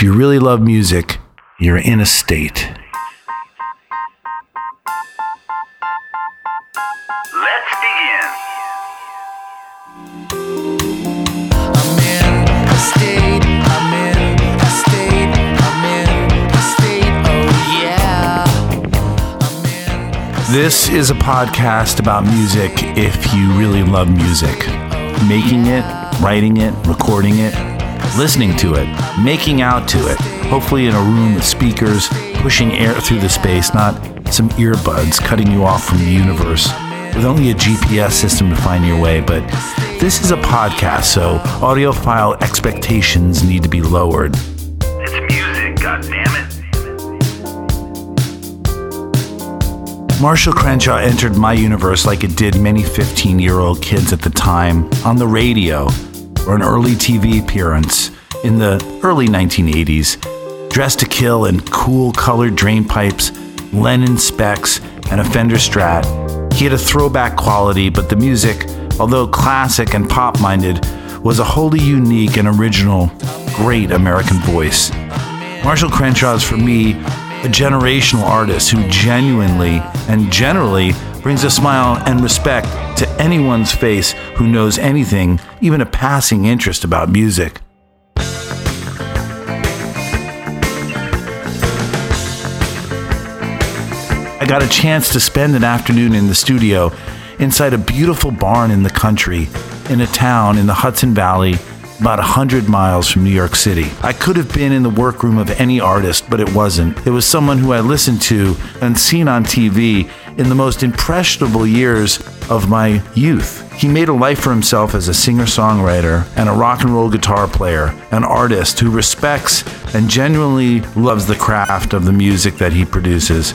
If you really love music, you're in a state. Let's begin. I'm in a state, I'm in a state, I'm in a state, oh yeah. I'm in a This is a podcast about music if you really love music. Oh, Making it, writing it, recording it, listening to it, making out to it. Hopefully, in a room with speakers, pushing air through the space, not some earbuds cutting you off from the universe with only a GPS system to find your way. But this is a podcast, so audiophile expectations need to be lowered. It's music, goddammit. Marshall Crenshaw entered my universe like it did many 15 year old kids at the time on the radio or an early TV appearance in the early 1980s. Dressed to kill in cool colored drain pipes, Lennon specs, and a Fender Strat. He had a throwback quality, but the music, although classic and pop minded, was a wholly unique and original, great American voice. Marshall Crenshaw is for me a generational artist who genuinely and generally brings a smile and respect to anyone's face who knows anything, even a passing interest about music. I got a chance to spend an afternoon in the studio inside a beautiful barn in the country, in a town in the Hudson Valley, about 100 miles from New York City. I could have been in the workroom of any artist, but it wasn't. It was someone who I listened to and seen on TV in the most impressionable years of my youth. He made a life for himself as a singer songwriter and a rock and roll guitar player, an artist who respects and genuinely loves the craft of the music that he produces.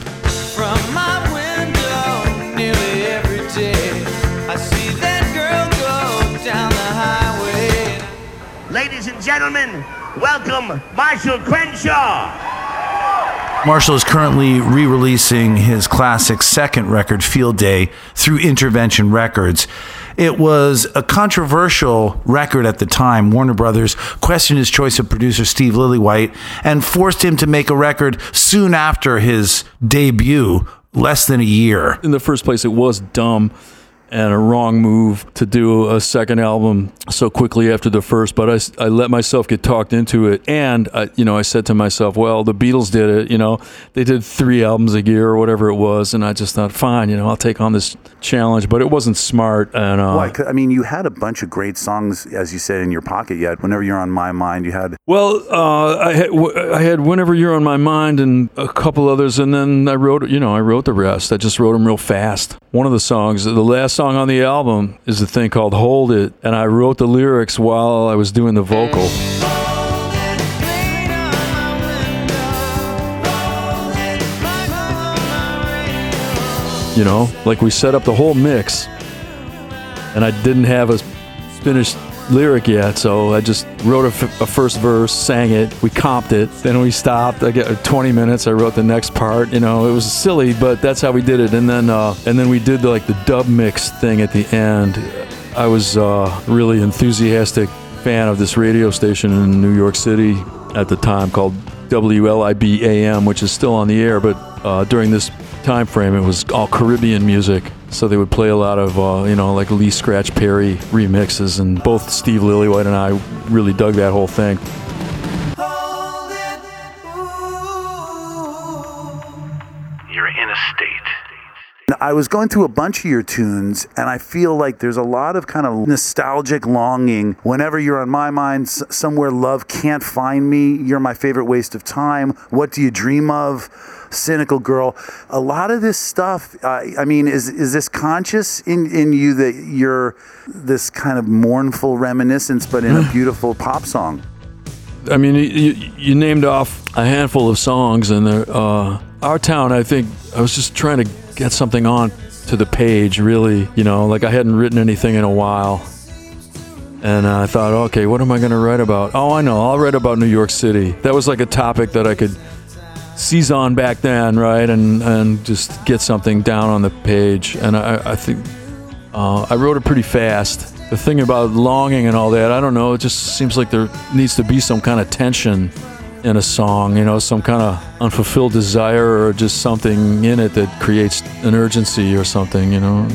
From my window nearly every day, I see that girl go down the highway. Ladies and gentlemen, welcome Marshall Crenshaw. Marshall is currently re releasing his classic second record, Field Day, through Intervention Records. It was a controversial record at the time. Warner Brothers questioned his choice of producer Steve Lillywhite and forced him to make a record soon after his debut, less than a year. in the first place, it was dumb and a wrong move to do a second album so quickly after the first. But I, I let myself get talked into it, and I, you know, I said to myself, "Well, the Beatles did it. You know, they did three albums a year or whatever it was." And I just thought, "Fine, you know, I'll take on this challenge." But it wasn't smart, and uh, Why? I mean, you had a bunch of great songs, as you said, in your pocket yet. Whenever you're on my mind, you had. Well, uh, I had I had whenever you're on my mind and a couple others, and then I wrote you know I wrote the rest. I just wrote them real fast. One of the songs, the last song on the album, is a thing called "Hold It," and I wrote the lyrics while I was doing the vocal. You know, like we set up the whole mix, and I didn't have a finished lyric yet, so I just wrote a, f- a first verse, sang it, we comped it, then we stopped. I got 20 minutes. I wrote the next part. You know, it was silly, but that's how we did it. And then, uh, and then we did the, like the dub mix thing at the end. I was uh, really enthusiastic fan of this radio station in New York City at the time called WLIB AM, which is still on the air, but uh, during this time frame, it was all Caribbean music. So they would play a lot of, uh, you know, like Lee Scratch Perry remixes, and both Steve Lillywhite and I really dug that whole thing. I was going through a bunch of your tunes, and I feel like there's a lot of kind of nostalgic longing. Whenever you're on my mind, s- somewhere love can't find me. You're my favorite waste of time. What do you dream of? Cynical girl. A lot of this stuff. Uh, I mean, is is this conscious in in you that you're this kind of mournful reminiscence, but in a beautiful pop song? I mean, you, you, named off a handful of songs, and uh, our town. I think I was just trying to get something on to the page. Really, you know, like I hadn't written anything in a while, and I thought, okay, what am I going to write about? Oh, I know, I'll write about New York City. That was like a topic that I could seize on back then, right? And and just get something down on the page. And I, I think uh, I wrote it pretty fast. The thing about longing and all that, I don't know. It just seems like there needs to be some kind of tension in a song, you know, some kind of unfulfilled desire or just something in it that creates an urgency or something, you know.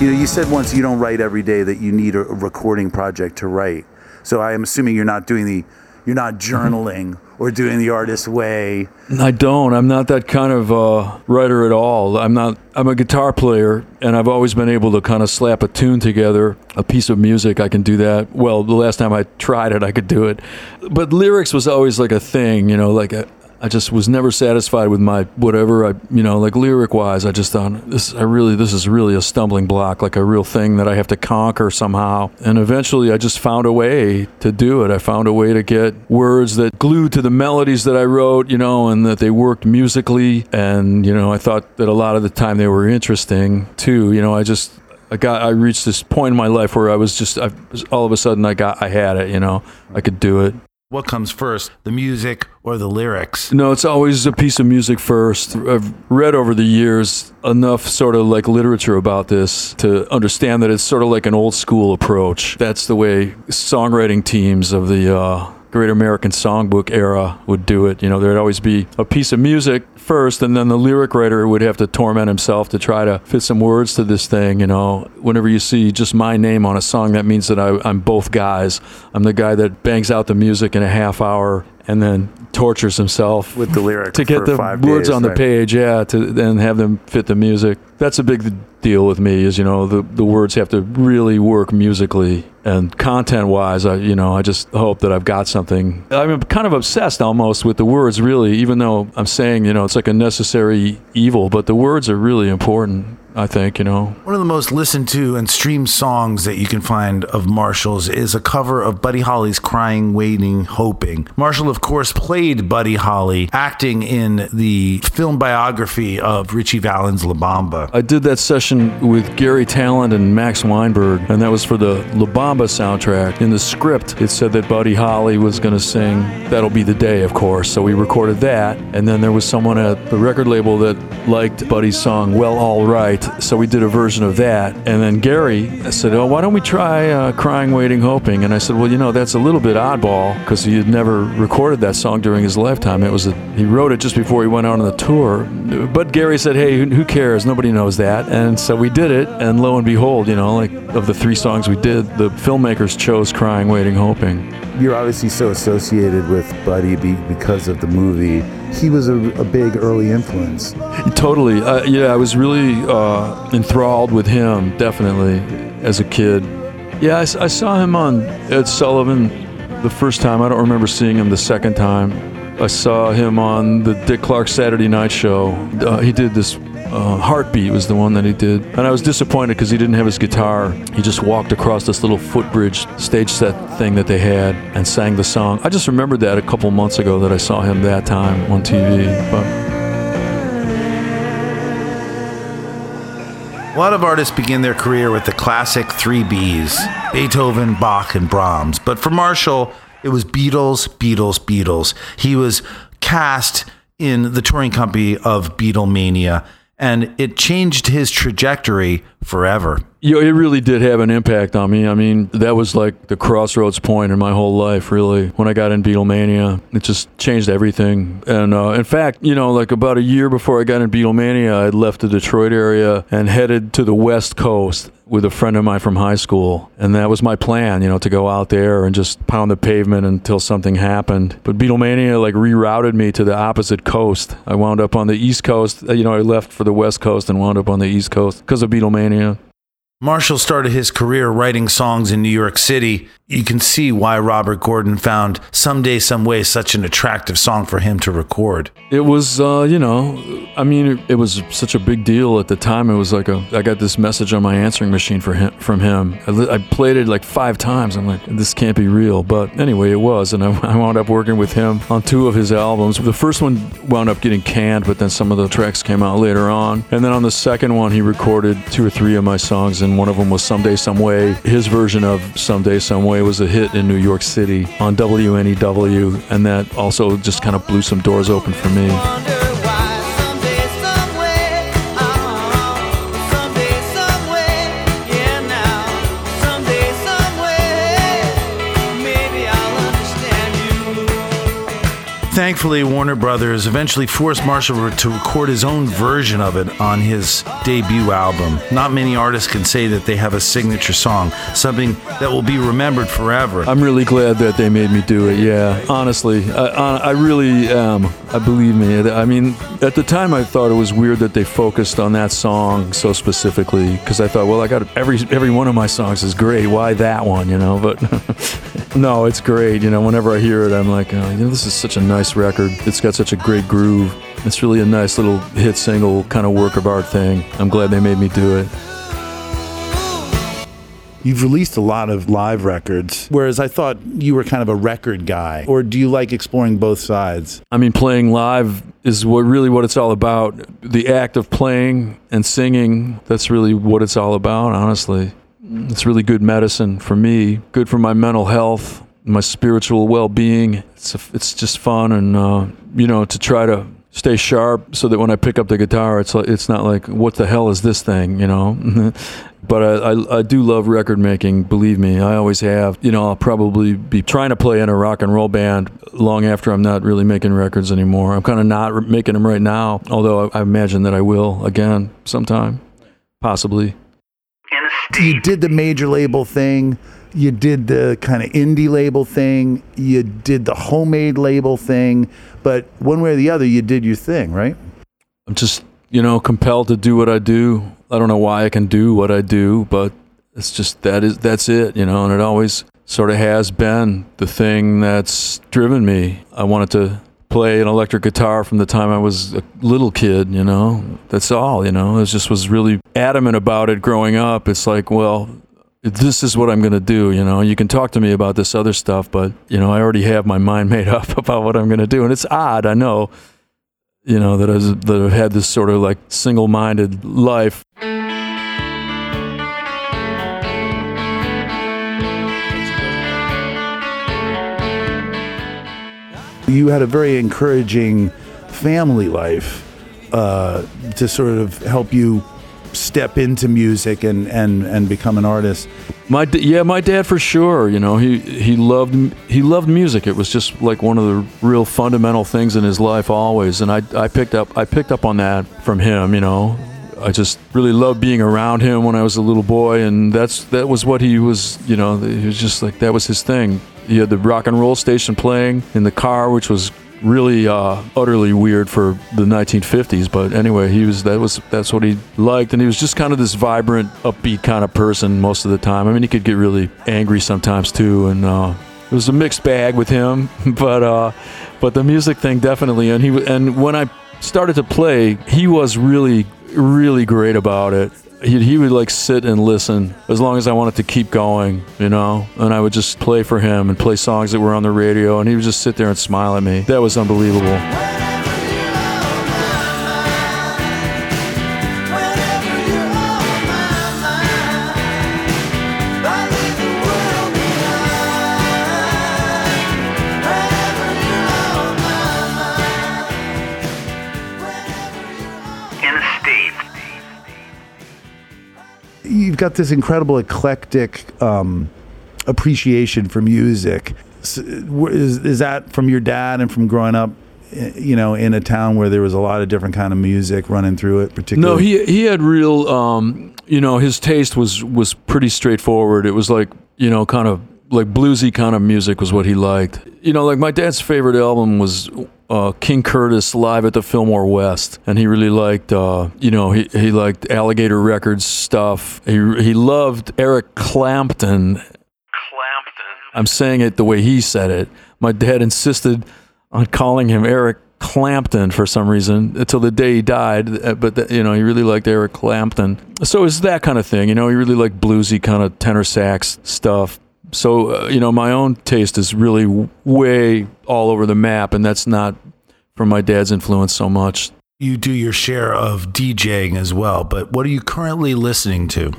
You know, you said once you don't write every day that you need a recording project to write. So I am assuming you're not doing the, you're not mm-hmm. journaling or doing the artist way. I don't. I'm not that kind of uh, writer at all. I'm not. I'm a guitar player, and I've always been able to kind of slap a tune together, a piece of music. I can do that. Well, the last time I tried it, I could do it. But lyrics was always like a thing, you know. Like a, I just was never satisfied with my whatever I, you know, like lyric wise. I just thought this. I really, this is really a stumbling block, like a real thing that I have to conquer somehow. And eventually, I just found a way to do it. I found a way to get words that glued to the melodies that I wrote, you know, and that they worked musically. And you know, I thought that a lot of the time they were interesting too. You know, I just. I got. I reached this point in my life where I was just. I, all of a sudden, I got. I had it. You know, I could do it. What comes first, the music or the lyrics? No, it's always a piece of music first. I've read over the years enough sort of like literature about this to understand that it's sort of like an old school approach. That's the way songwriting teams of the uh, Great American Songbook era would do it. You know, there'd always be a piece of music first, and then the lyric writer would have to torment himself to try to fit some words to this thing. You know, whenever you see just my name on a song, that means that I, I'm both guys. I'm the guy that bangs out the music in a half hour and then tortures himself With the lyric to get the five words days, on the right. page, yeah, to then have them fit the music. That's a big deal with me. Is you know the the words have to really work musically and content wise. I you know I just hope that I've got something. I'm kind of obsessed almost with the words, really. Even though I'm saying you know it's like a necessary evil, but the words are really important. I think you know. One of the most listened to and streamed songs that you can find of Marshall's is a cover of Buddy Holly's Crying, Waiting, Hoping. Marshall, of course, played Buddy Holly, acting in the film biography of Ritchie Valens La Bamba. I did that session with Garry Tallent and Max Weinberg, and that was for the La Bamba soundtrack. In the script, it said that Buddy Holly was going to sing That'll Be the Day, of course. So we recorded that, and then there was someone at the record label that liked Buddy's song Well All Right, so we did a version of that. And then Garry said, Oh, why don't we try uh, Crying, Waiting, Hoping? And I said, Well, you know, that's a little bit oddball because he had never recorded that song during his lifetime. It was a, he wrote it just before he went out on the tour. But Garry said, Hey, who cares? Nobody knows that. And so we did it, and lo and behold, you know, like of the three songs we did, the filmmakers chose Crying, Waiting, Hoping. You're obviously so associated with Buddy because of the movie. He was a, a big early influence. Totally. Uh, yeah, I was really uh, enthralled with him, definitely, as a kid. Yeah, I saw him on Ed Sullivan the first time. I don't remember seeing him the second time. I saw him on the Dick Clark Saturday Night Show. Uh, he did this. Uh, Heartbeat was the one that he did. And I was disappointed because he didn't have his guitar. He just walked across this little footbridge stage set thing that they had and sang the song. I just remembered that a couple months ago that I saw him that time on TV. But A lot of artists begin their career with the classic three Bs Beethoven, Bach, and Brahms. But for Marshall, it was Beatles, Beatles, Beatles. He was cast in the touring company of Beatlemania, and it changed his trajectory forever. You know, it really did have an impact on me. I mean, that was like the crossroads point in my whole life, really. When I got in Beatlemania, it just changed everything. And uh, in fact, you know, like about a year before I got in Beatlemania, I left the Detroit area and headed to the West Coast with a friend of mine from high school. And that was my plan, you know, to go out there and just pound the pavement until something happened. But Beatlemania like rerouted me to the opposite coast. I wound up on the East Coast. Uh, You know, I left for the West Coast and wound up on the East Coast because of Beatlemania. Marshall started his career writing songs in New York City. You can see why Robert Gordon found Someday, Some Way such an attractive song for him to record. It was, uh, you know, I mean, it, it was such a big deal at the time. It was like a, I got this message on my answering machine for him, from him. I, I played it like five times. I'm like, this can't be real. But anyway, it was. And I, I wound up working with him on two of his albums. The first one wound up getting canned, but then some of the tracks came out later on. And then on the second one, he recorded two or three of my songs, and one of them was Someday, Some Way. His version of Someday, Some Way was a hit in New York City on WNEW, and that also just kind of blew some doors open for me. Thankfully, Warner Brothers eventually forced Marshall to record his own version of it on his debut album. Not many artists can say that they have a signature song, something that will be remembered forever. I'm really glad that they made me do it. Yeah, honestly, I, I I really am. I believe me. I mean, at the time, I thought it was weird that they focused on that song so specifically because I thought, well, I got every every one of my songs is great. Why that one? You know, but no, it's great. You know, whenever I hear it, I'm like, oh, you know, this is such a nice record. It's got such a great groove. It's really a nice little hit single kind of work of art thing. I'm glad they made me do it. You've released a lot of live records, whereas I thought you were kind of a record guy. Or do you like exploring both sides? I mean, playing live is what really what it's all about. The act of playing and singing, that's really what it's all about, honestly. It's really good medicine for me, good for my mental health, my spiritual well-being. It's a, it's just fun and uh, you know, to try to stay sharp so that when I pick up the guitar, it's it's not like what the hell is this thing, you know? but I, I, I do love record making. Believe me, I always have. You know, I'll probably be trying to play in a rock and roll band long after I'm not really making records anymore. I'm kind of not making them right now, although I, I imagine that I will again sometime, possibly. You did the major label thing. You did the kind of indie label thing. You did the homemade label thing. But one way or the other, you did your thing, right? I'm just, you know, compelled to do what I do. I don't know why I can do what I do, but it's just that is that's it, you know, and it always sort of has been the thing that's driven me. I wanted to play an electric guitar from the time I was a little kid, you know. That's all, you know. I just was really adamant about it growing up. It's like, well, this is what I'm going to do, you know. You can talk to me about this other stuff, but, you know, I already have my mind made up about what I'm going to do. And it's odd, I know you know that I've, that I've had this sort of like single-minded life You had a very encouraging family life uh, to sort of help you step into music and, and, and become an artist. my yeah my dad for sure you know he he loved he loved music. It was just like one of the real fundamental things in his life always. And I I picked up I picked up on that from him you know. I just really loved being around him when I was a little boy and that's that was what he was you know he was just like that was his thing he had the rock and roll station playing in the car which was really uh, utterly weird for the 1950s but anyway he was that was that's what he liked and he was just kind of this vibrant upbeat kind of person most of the time. I mean he could get really angry sometimes too and uh, it was a mixed bag with him but uh, but the music thing definitely and he and when i started to play he was really really great about it he, he would like sit and listen as long as I wanted to keep going, you know. And I would just play for him and play songs that were on the radio, and he would just sit there and smile at me. That was unbelievable. Got this incredible eclectic um, appreciation for music. S- wh- Is, is that from your dad and from growing up, eh, you know, in a town where there was a lot of different kind of music running through it, particularly? No, he he had real, um, you know, his taste was was pretty straightforward. It was like, you know, kind of like bluesy kind of music was what he liked. You know, like my dad's favorite album was uh, King Curtis live at the Fillmore West, and he really liked, uh, you know, he, he liked Alligator Records stuff. He he loved Eric Clapton. Clampton. I'm saying it the way he said it. My dad insisted on calling him Eric Clapton for some reason until the day he died. uh, But th- you know, he really liked Eric Clapton. So it's that kind of thing. You know, he really liked bluesy kind of tenor sax stuff. So uh, you know, my own taste is really way all over the map, and that's not from my dad's influence so much. You do your share of DJing as well, but what are you currently listening to?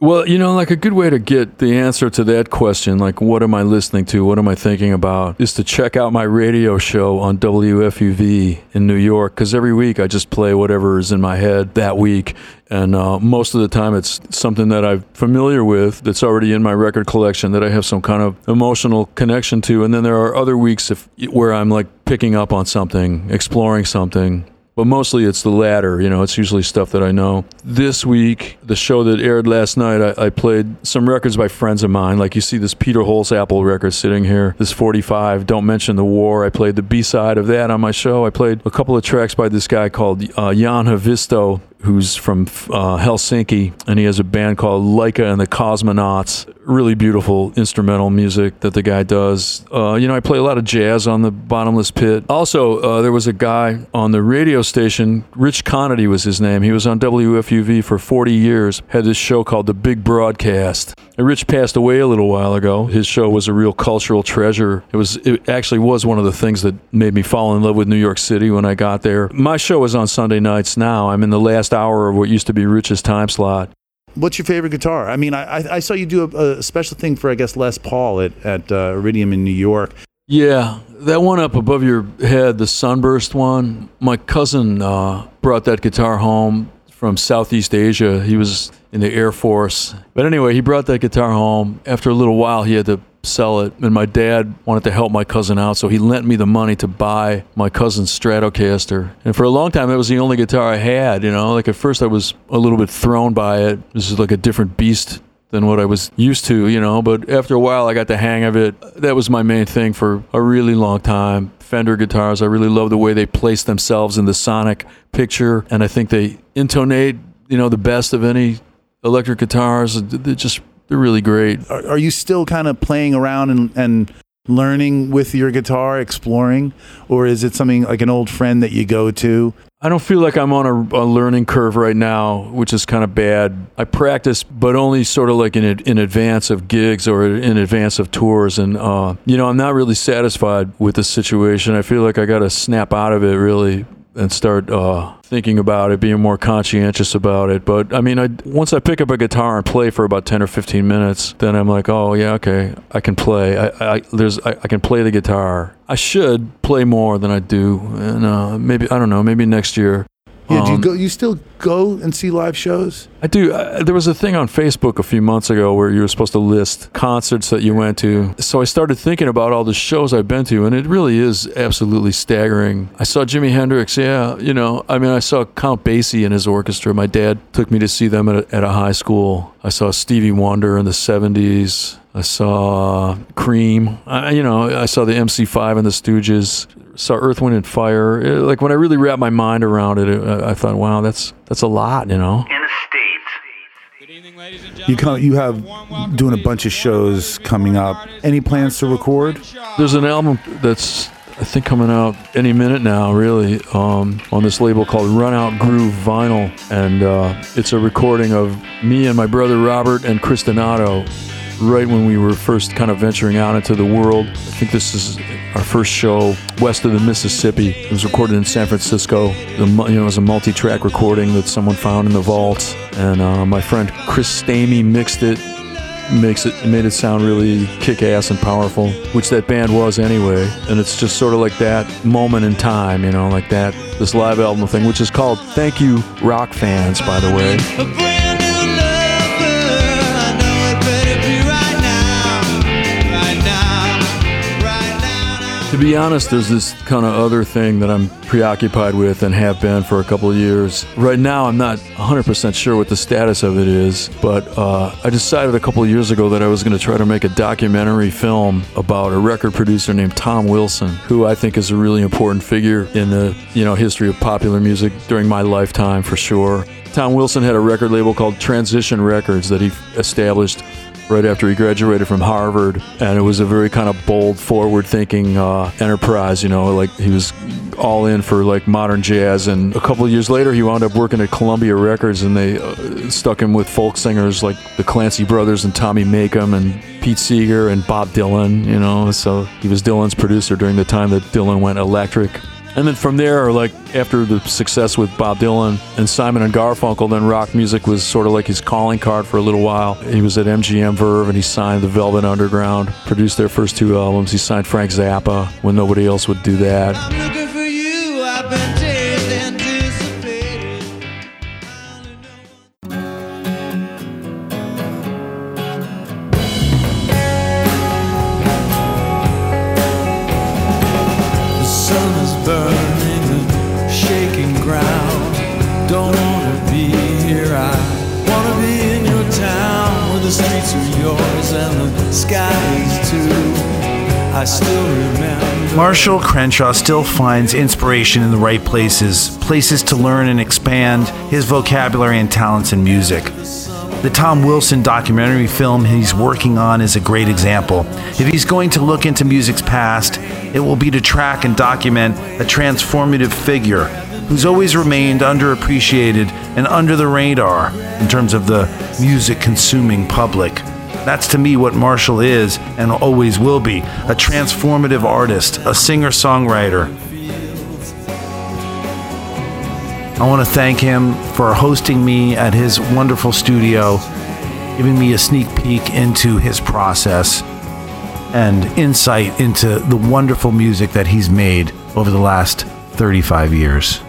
Well, you know, like a good way to get the answer to that question, like what am I listening to, what am I thinking about, is to check out my radio show on WFUV in New York. Because every week I just play whatever is in my head that week. And uh, most of the time it's something that I'm familiar with, that's already in my record collection, that I have some kind of emotional connection to. And then there are other weeks if, where I'm like picking up on something, exploring something but mostly it's the latter. You know, it's usually stuff that I know. This week, the show that aired last night, I, I played some records by friends of mine. Like you see this Peter Holsapple record sitting here, this 45, Don't Mention the War. I played the B side of that on my show. I played a couple of tracks by this guy called uh, Jan Haavisto, who's from uh, Helsinki, and he has a band called Laika and the Cosmonauts. Really beautiful instrumental music that the guy does. Uh, you know, I play a lot of jazz on the Bottomless Pit. Also, uh, there was a guy on the radio station, Rich Conaty was his name. He was on WFUV for 40 years, had this show called The Big Broadcast. And Rich passed away a little while ago. His show was a real cultural treasure. It was it actually was one of the things that made me fall in love with New York City when I got there. My show is on Sunday nights now. I'm in the last hour of what used to be Rich's time slot. What's your favorite guitar? I mean, I, I- I saw you do a, a special thing for, I guess, Les Paul at, at uh, Iridium in New York. Yeah, that one up above your head, the Sunburst one. My cousin uh, brought that guitar home from Southeast Asia. He was in the Air Force. But anyway, he brought that guitar home. After a little while, he had to sell it. And my dad wanted to help my cousin out, so he lent me the money to buy my cousin's Stratocaster. And for a long time, that was the only guitar I had. You know, like at first, I was a little bit thrown by it. This is like a different beast than what I was used to, you know. But after a while, I got the hang of it. That was my main thing for a really long time. Fender guitars, I really love the way they place themselves in the sonic picture, and I think they intonate, you know, the best of any electric guitars. They're just they're really great. Are, are you still kind of playing around and, and learning with your guitar, exploring? Or is it something like an old friend that you go to? I don't feel like I'm on a, a learning curve right now, which is kind of bad. I practice, but only sort of like in in advance of gigs or in advance of tours, and uh, you know, I'm not really satisfied with the situation. I feel like I got to snap out of it really and start uh, thinking about it, being more conscientious about it. But I mean, I once I pick up a guitar and play for about ten or fifteen minutes, then I'm like, oh yeah, okay, I can play. I, I there's I, I can play the guitar. I should play more than I do, and uh, maybe I don't know, maybe next year. Yeah, do you Um, go? You still go and see live shows? I do. Uh, there was a thing on Facebook a few months ago where you were supposed to list concerts that you went to. So I started thinking about all the shows I've been to, and it really is absolutely staggering. I saw Jimi Hendrix. Yeah, you know, I mean, I saw Count Basie and his orchestra. My dad took me to see them at a, at a high school. I saw Stevie Wonder in the '70s. I saw Cream. I, you know, I saw the MC5 and the Stooges. Saw Earth, Wind, and Fire. It- like when I really wrapped my mind around it, it I, I thought, wow, that's that's a lot. You know. In the States. You come, you have doing a bunch of shows coming up. Any plans to record? There's an album that's I think coming out any minute now, really, um, on this label called Run Out Groove Vinyl, and uh, it's a recording of me and my brother Robert and Chris Donato, right when we were first kind of venturing out into the world. I think this is our first show west of the Mississippi. It was recorded in San Francisco. The, you know, it was a multi-track recording that someone found in the vault, and uh, my friend Chris Stamey mixed it makes it made it sound really kick-ass and powerful which that band was anyway and it's just sort of like that moment in time you know like that this live album thing which is called thank you rock fans by the way to be honest there's this kind of other thing that i'm preoccupied with and have been for a couple of years. Right now i'm not 100% sure what the status of it is but uh, i decided a couple of years ago that i was going to try to make a documentary film about a record producer named tom wilson who i think is a really important figure in the you know history of popular music during my lifetime for sure. Tom wilson had a record label called transition records that he established right after he graduated from Harvard, and it was a very kind of bold, forward-thinking uh, enterprise. You know, like he was all in for like modern jazz. And a couple of years later, he wound up working at Columbia Records, and they uh, stuck him with folk singers like the Clancy Brothers and Tommy Makem and Pete Seeger and Bob Dylan. You know, so he was Dylan's producer during the time that Dylan went electric. And then from there, like after the success with Bob Dylan and Simon and Garfunkel, then rock music was sort of like his calling card for a little while. He was at MGM Verve and he signed the Velvet Underground, produced their first two albums. He signed Frank Zappa when nobody else would do that. Marshall Crenshaw still finds inspiration in the right places, places to learn and expand his vocabulary and talents in music. The Tom Wilson documentary film he's working on is a great example. If he's going to look into music's past, it will be to track and document a transformative figure who's always remained underappreciated and under the radar in terms of the music consuming public. That's to me what Marshall is and always will be a transformative artist, a singer songwriter. I want to thank him for hosting me at his wonderful studio, giving me a sneak peek into his process and insight into the wonderful music that he's made over the last 35 years.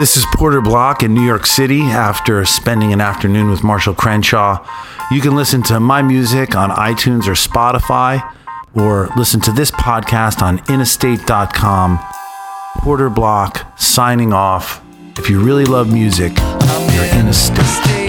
This is Porter Block in New York City after spending an afternoon with Marshall Crenshaw. You can listen to my music on iTunes or Spotify, or listen to this podcast on inastate.com. Porter Block signing off. If you really love music, you're in a state.